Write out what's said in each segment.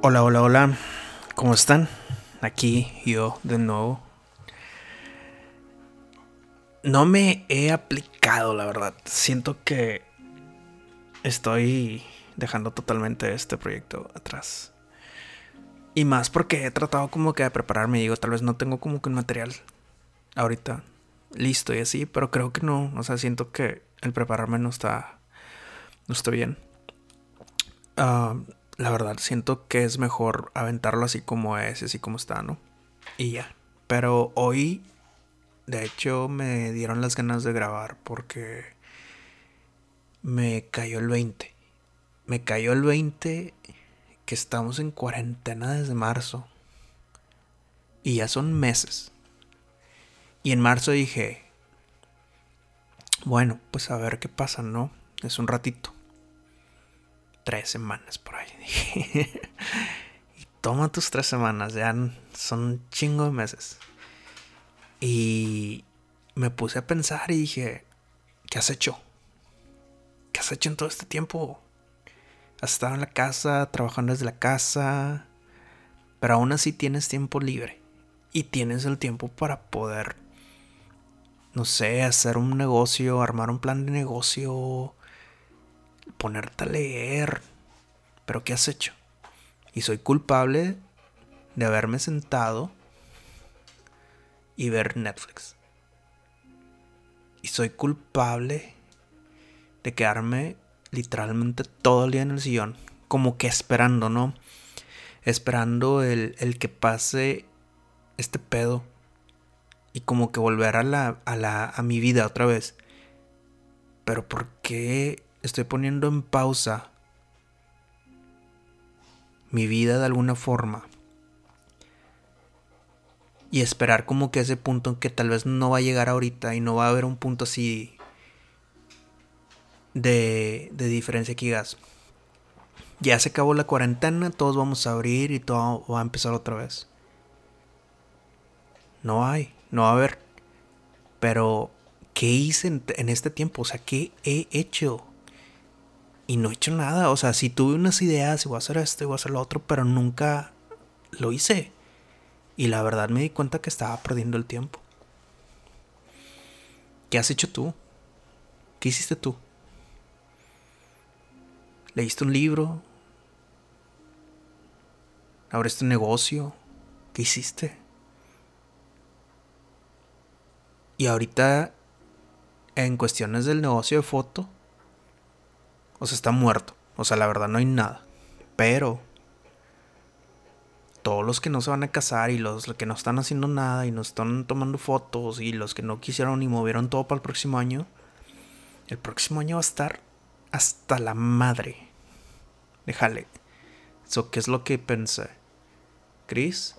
Hola, hola, hola. ¿Cómo están? Aquí yo de nuevo. No me he aplicado, la verdad. Siento que estoy dejando totalmente este proyecto atrás. Y más porque he tratado como que de prepararme. Digo, tal vez no tengo como que un material ahorita listo y así, pero creo que no. O sea, siento que el prepararme no está, no está bien. Ah la verdad siento que es mejor aventarlo así como es, así como está, ¿no? Y ya. Pero hoy, de hecho, me dieron las ganas de grabar porque me cayó el 20. Me cayó el 20 que estamos en cuarentena desde marzo. Y ya son meses. Y en marzo dije, bueno, pues a ver qué pasa, ¿no? Es un ratito tres semanas por ahí. y toma tus tres semanas, ya son chingo de meses. Y me puse a pensar y dije, ¿qué has hecho? ¿Qué has hecho en todo este tiempo? Has estado en la casa, trabajando desde la casa, pero aún así tienes tiempo libre y tienes el tiempo para poder, no sé, hacer un negocio, armar un plan de negocio, ponerte a leer. Pero ¿qué has hecho? Y soy culpable de haberme sentado y ver Netflix. Y soy culpable de quedarme literalmente todo el día en el sillón, como que esperando, ¿no? Esperando el, el que pase este pedo y como que volver a la, a la a mi vida otra vez. Pero ¿por qué estoy poniendo en pausa mi vida de alguna forma y esperar como que ese punto que tal vez no va a llegar ahorita y no va a haber un punto así de, de diferencia que digas ya se acabó la cuarentena, todos vamos a abrir y todo va a empezar otra vez. No hay, no va a haber. Pero, ¿qué hice en, en este tiempo? O sea, ¿qué he hecho? y no he hecho nada. O sea, si tuve unas ideas, y voy a hacer esto, y voy a hacer lo otro, pero nunca lo hice. Y la verdad me di cuenta que estaba perdiendo el tiempo. ¿Qué has hecho tú? ¿Qué hiciste tú? ¿Leíste un libro? ¿Abriste un negocio? ¿Qué hiciste? Y ahorita, en cuestiones del negocio de foto, o sea, está muerto. O sea, la verdad no hay nada. Pero todos los que no se van a casar y los que no están haciendo nada y no están tomando fotos y los que no quisieron y movieron todo para el próximo año, el próximo año va a estar hasta la madre. Déjale. Eso, ¿qué es lo que pensé? Chris,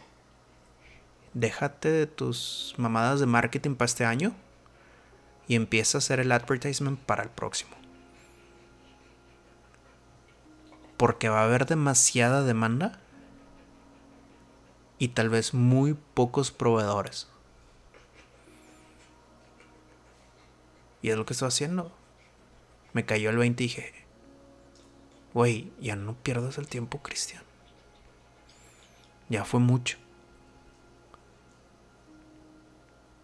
déjate de tus mamadas de marketing para este año y empieza a hacer el advertisement para el próximo. porque va a haber demasiada demanda y tal vez muy pocos proveedores. Y es lo que estoy haciendo. Me cayó el 20 y dije, güey, ya no pierdas el tiempo, Cristian. Ya fue mucho.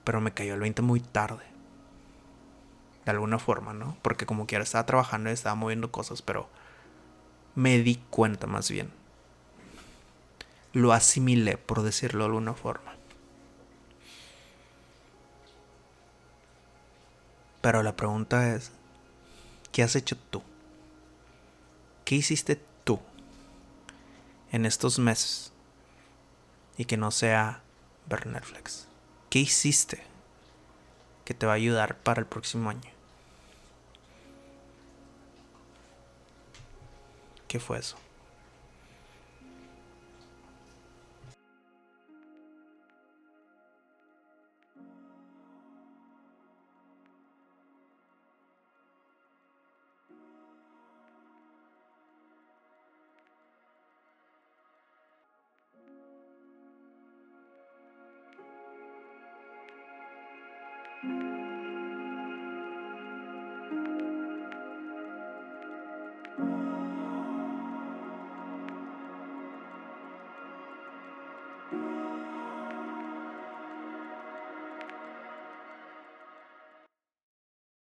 Pero me cayó el 20 muy tarde. De alguna forma, ¿no? Porque como quiera estaba trabajando y estaba moviendo cosas, pero me di cuenta más bien. Lo asimilé, por decirlo de alguna forma. Pero la pregunta es, ¿qué has hecho tú? ¿Qué hiciste tú en estos meses? Y que no sea ver Netflix. ¿Qué hiciste que te va a ayudar para el próximo año? ¿Qué fue eso?